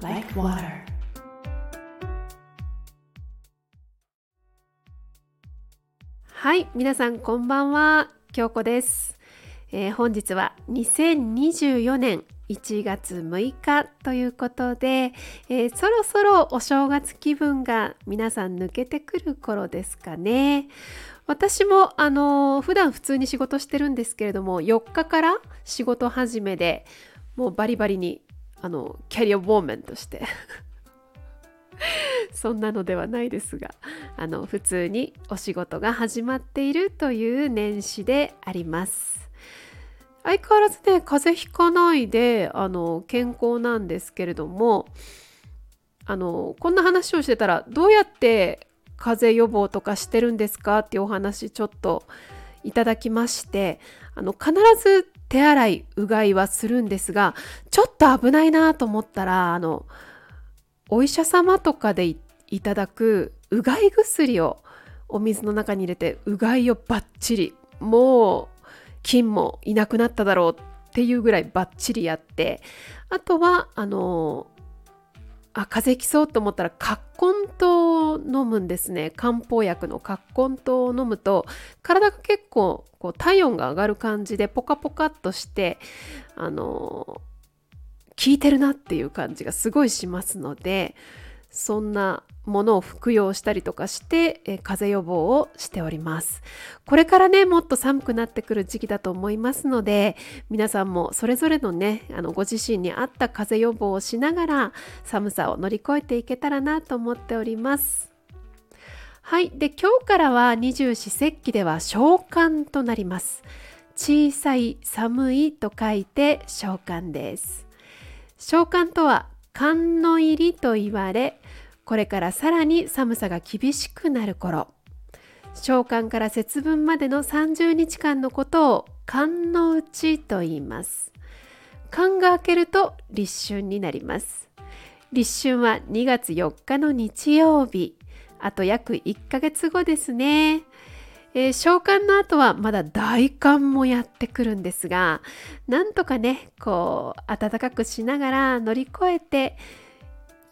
like water. はい、皆さんこんばんは、京子です、えー本日は2024年1月6日ということで、えーそろそろお正月気分が皆さん抜けてくる頃ですかね。私もあのー普段普通に仕事してるんですけれども4日から仕事始めでもうバリバリにあのキャリアウォーメンとして。そんなのではないですがあの普通にお仕事が始まっているという年始であります。相変わらずね風邪ひかないであの健康なんですけれどもあのこんな話をしてたらどうやって風邪予防とかしてるんですかっていうお話ちょっといただきましてあの必ず手洗いうがいはするんですがちょっと危ないなと思ったらあのお医者様とかでいただくうがい薬をお水の中に入れてうがいをバッチリもう菌もいなくなっただろうっていうぐらいバッチリやってあとはあのあ風邪きそうと思ったら葛根湯を飲むんですね。漢方薬の葛根糖を飲むと体が結構こう体温が上がる感じでポカポカっとしてあの効いてるなっていう感じがすごいしますのでそんなものを服用したりとかして、えー風邪予防をしております。これからねもっと寒くなってくる時期だと思いますので皆さんもそれぞれのねあのご自身に合った風邪予防をしながら寒さを乗り越えていけたらなと思っております。はい。で今日からは二十四節気では小寒となります。小さい寒いと書いて小寒です。小寒とは寒の入りと言われこれからさらに寒さが厳しくなる頃。小寒から節分までの30日間のことを寒の内と言います。寒が明けると立春になります。立春は2月4日の日曜日。あと約1ヶ月後ですね。えー召喚の後はまだ大寒もやってくるんですがなんとかねこう暖かくしながら乗り越えて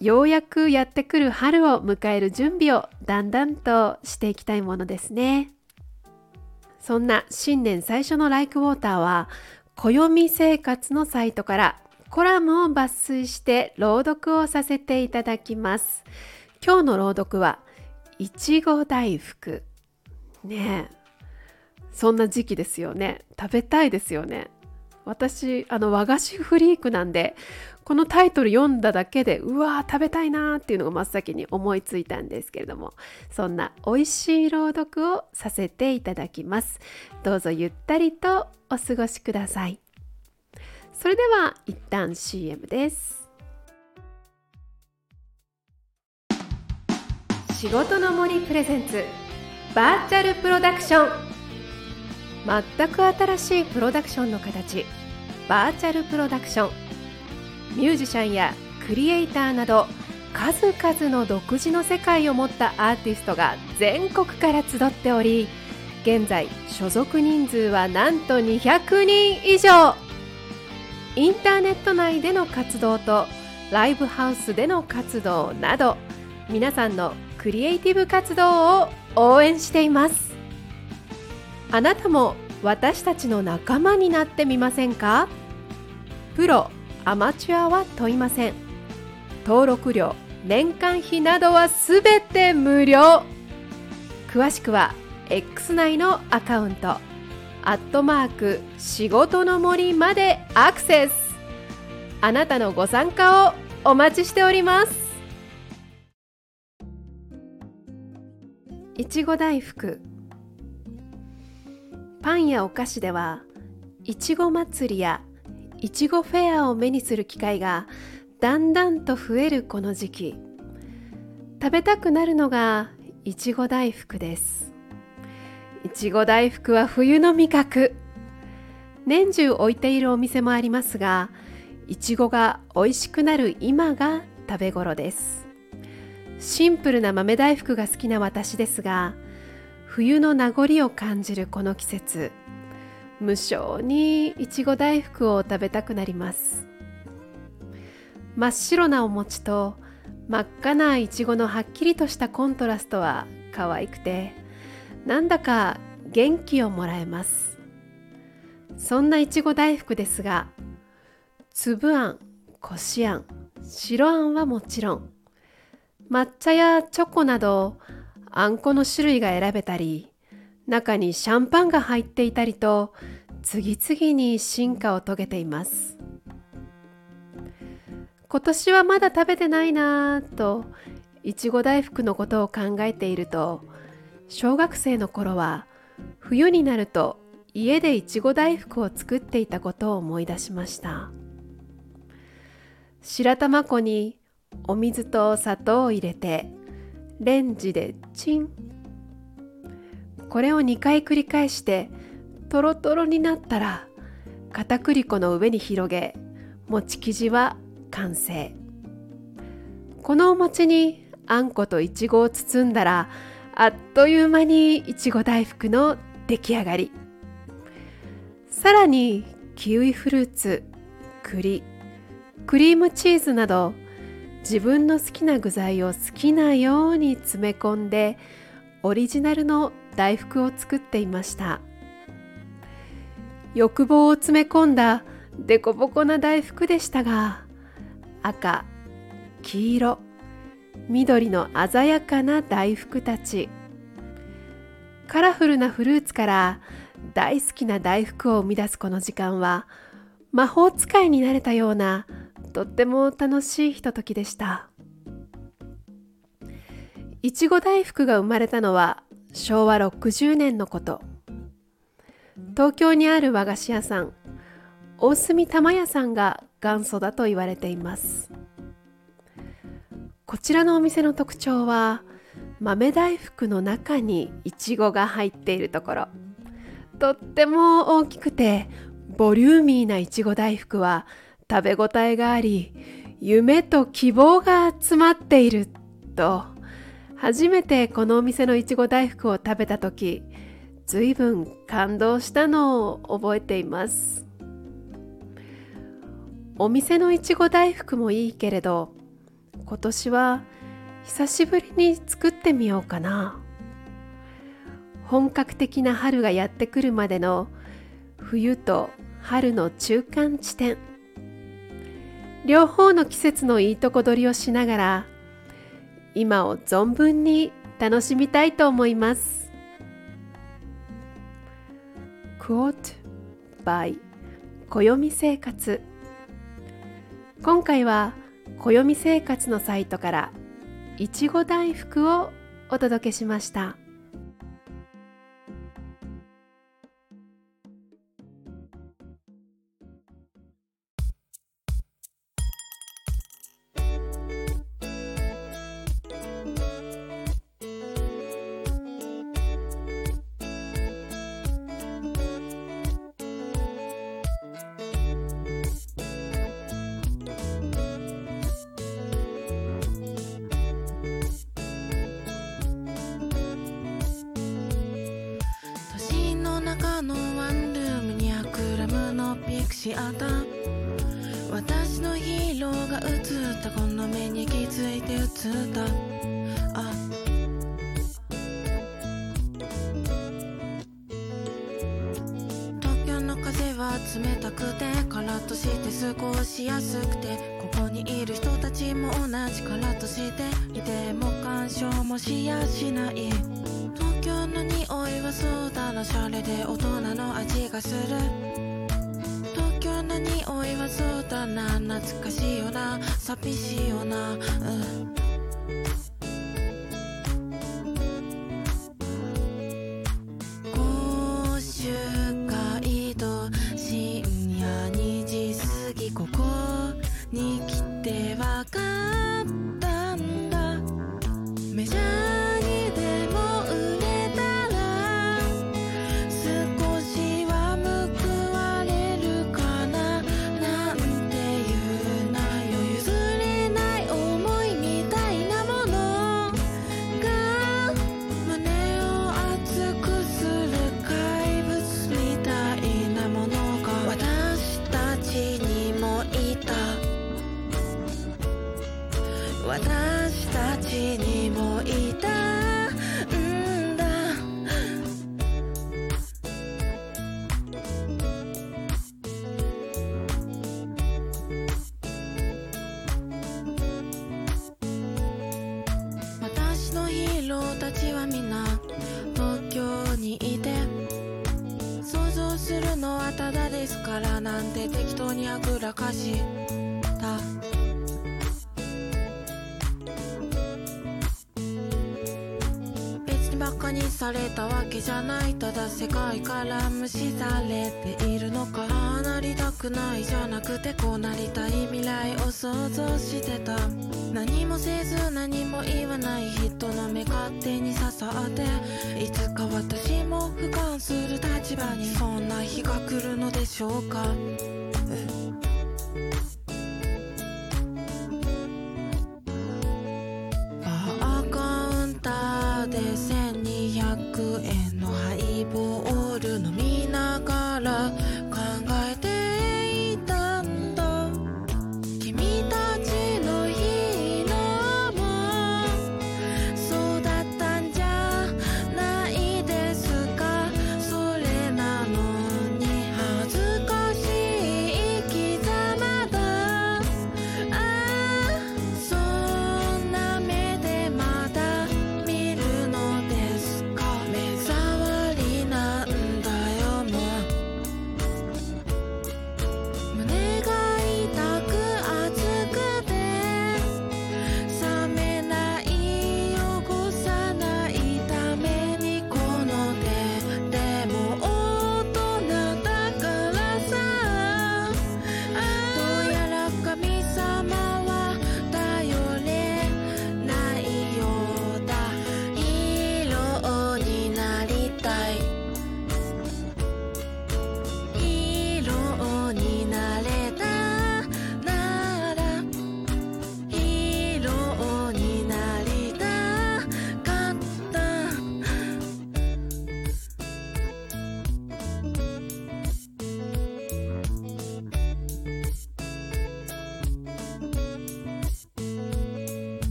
ようやくやってくる春を迎える準備をだんだんとしていきたいものですね。そんな新年最初の「ライクウォーターは暦生活のサイトからコラムを抜粋して朗読をさせていただきます。今日の朗読はいちご大福。ねえ。そんな時期ですよね。食べたいですよね。私あの和菓子フリークなんでこのタイトル読んだだけでうわー食べたいなーっていうのが真っ先に思いついたんですけれどもそんな美味しい朗読をさせていただきます。どうぞゆったりとお過ごしください。それでは一旦 CM です。仕事の森プレゼンツバーチャルプロダクション。全く新しいプロダクションの形バーチャルプロダクション。ミュージシャンやクリエイターなど数々の独自の世界を持ったアーティストが全国から集っており現在所属人数はなんと200人以上。インターネット内での活動とライブハウスでの活動など皆さんのクリエイティブ活動を応援しています。あなたも私たちの仲間になってみませんか？プロアマチュアは問いません。登録料年間費などはすべて無料。詳しくは X 内のアカウント。アットマーク仕事の森までアクセス。あなたのご参加をお待ちしております。いちご大福。パンやお菓子ではいちご祭りやいちごフェアを目にする機会がだんだんと増えるこの時期。食べたくなるのがいちご大福です。いちご大福は冬の味覚。年中置いているお店もありますがいちごが美味しくなる今が食べ頃です。シンプルな豆大福が好きな私ですが冬の名残を感じるこの季節。無性にいちご大福を食べたくなります。真っ白なお餅と真っ赤ないちごのはっきりとしたコントラストは可愛くてなんだか元気をもらえます。そんないちご大福ですが粒あんこしあん白あんはもちろん抹茶やチョコなどあんこの種類が選べたり中にシャンパンが入っていたりと次々に進化を遂げています。今年はまだ食べてないなぁといちご大福のことを考えていると小学生の頃は冬になると家でいちご大福を作っていたことを思い出しました。白玉粉にお水と砂糖を入れてレンジでチン。これを2回繰り返してとろとろになったら片栗粉の上に広げ餅生地は完成。このお餅にあんこといちごを包んだらあっという間にいちご大福の出来上がり。さらにキウイフルーツ栗クリームチーズなど自分の好きな具材を好きなように詰め込んでオリジナルの大福を作っていました。欲望を詰め込んだデコボコな大福でしたが赤黄色緑の鮮やかな大福たち。カラフルなフルーツから大好きな大福を生み出すこの時間は魔法使いになれたようなとっても楽しいひとときでした。いちご大福が生まれたのは昭和60年のこと。東京にある和菓子屋さん大隅玉屋さんが元祖だと言われています。こちらのお店の特徴は豆大福の中にいちごが入っているところ。とっても大きくてボリューミーないちご大福は食べ応えがあり夢と希望が詰まっていると。初めてこのお店のいちご大福を食べた時ずいぶん感動したのを覚えています。お店のいちご大福もいいけれど今年は久しぶりに作ってみようかな。本格的な春がやってくるまでの冬と春の中間地点。両方の季節のいいとこ取りをしながら今を存分に楽しみたいと思います。Quote by 暦生活今回は暦生活のサイトからいちご大福をお届けしました。あった。私のヒーローが映った。この目に気づいて映った。あ。東京の風は冷たくてカラッとして過ごしやすくてここにいる人たちも同じカラッとしていても干渉もしやしない。東京の匂いはそうだなシャレで大人の味がする。そうだな懐かしいよな。寂しいよな。うん。ぐらかした。別にバカにされたわけじゃない。ただ世界から無視されているのか。なりたくないじゃなくてこうなりたい。未来を想像してた。何もせず何も言わない人の目勝手に刺さって。いつか私も俯瞰する立場にそんな日が来るのでしょうか。there's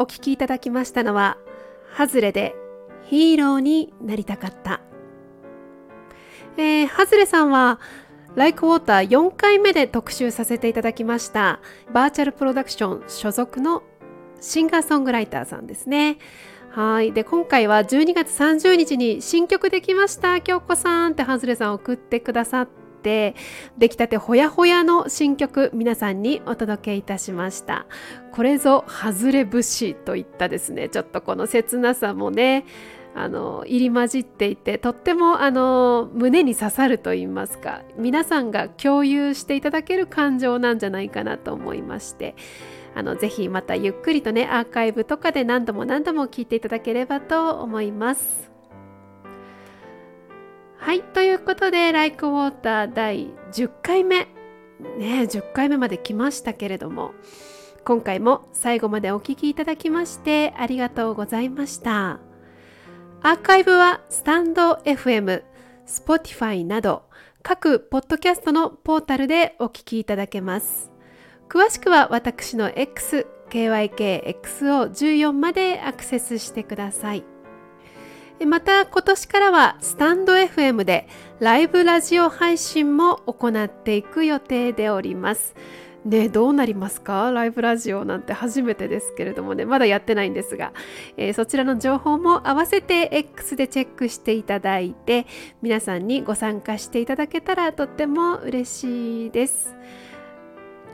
お聞きいただきましたのは「ハズレでヒーローになりたかった」えー、ハズレさんは「ライクウォーター」4回目で特集させていただきましたバーチャルプロダクション所属のシンガーソングライターさんですね。はいで今回は12月30日に新曲できました京子さんってハズレさん送ってくださって出来たてほやほやの新曲皆さんにお届けいたしましたこれぞ外れ節といったですねちょっとこの切なさもねあの入り混じっていてとってもあの胸に刺さると言いますか皆さんが共有していただける感情なんじゃないかなと思いましてあのぜひまたゆっくりとねアーカイブとかで何度も何度も聞いていただければと思います。はいということで「Like Water」第10回目ね10回目まで来ましたけれども今回も最後までお聴きいただきましてありがとうございました。アーカイブはスタンド FM、Spotify など各ポッドキャストのポータルでお聞きいただけます。詳しくは私の X、KYKXO14 までアクセスしてください。また今年からはスタンド FM でライブラジオ配信も行っていく予定でおります。ね、どうなりますか？ライブラジオなんて初めてですけれどもね、まだやってないんですが、えーそちらの情報も合わせて X でチェックしていただいて、皆さんにご参加していただけたらとっても嬉しいです。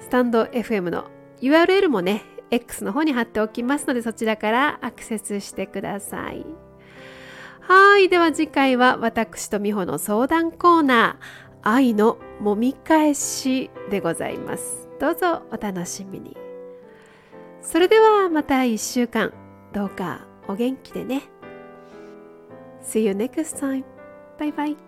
スタンド FM の URL もね、X の方に貼っておきますので、そちらからアクセスしてください。はい。では次回は私と美穂の相談コーナー、愛のもみ返しでございます。どうぞお楽しみに。それではまた1週間、どうかお元気でね。See you next time. Bye bye.。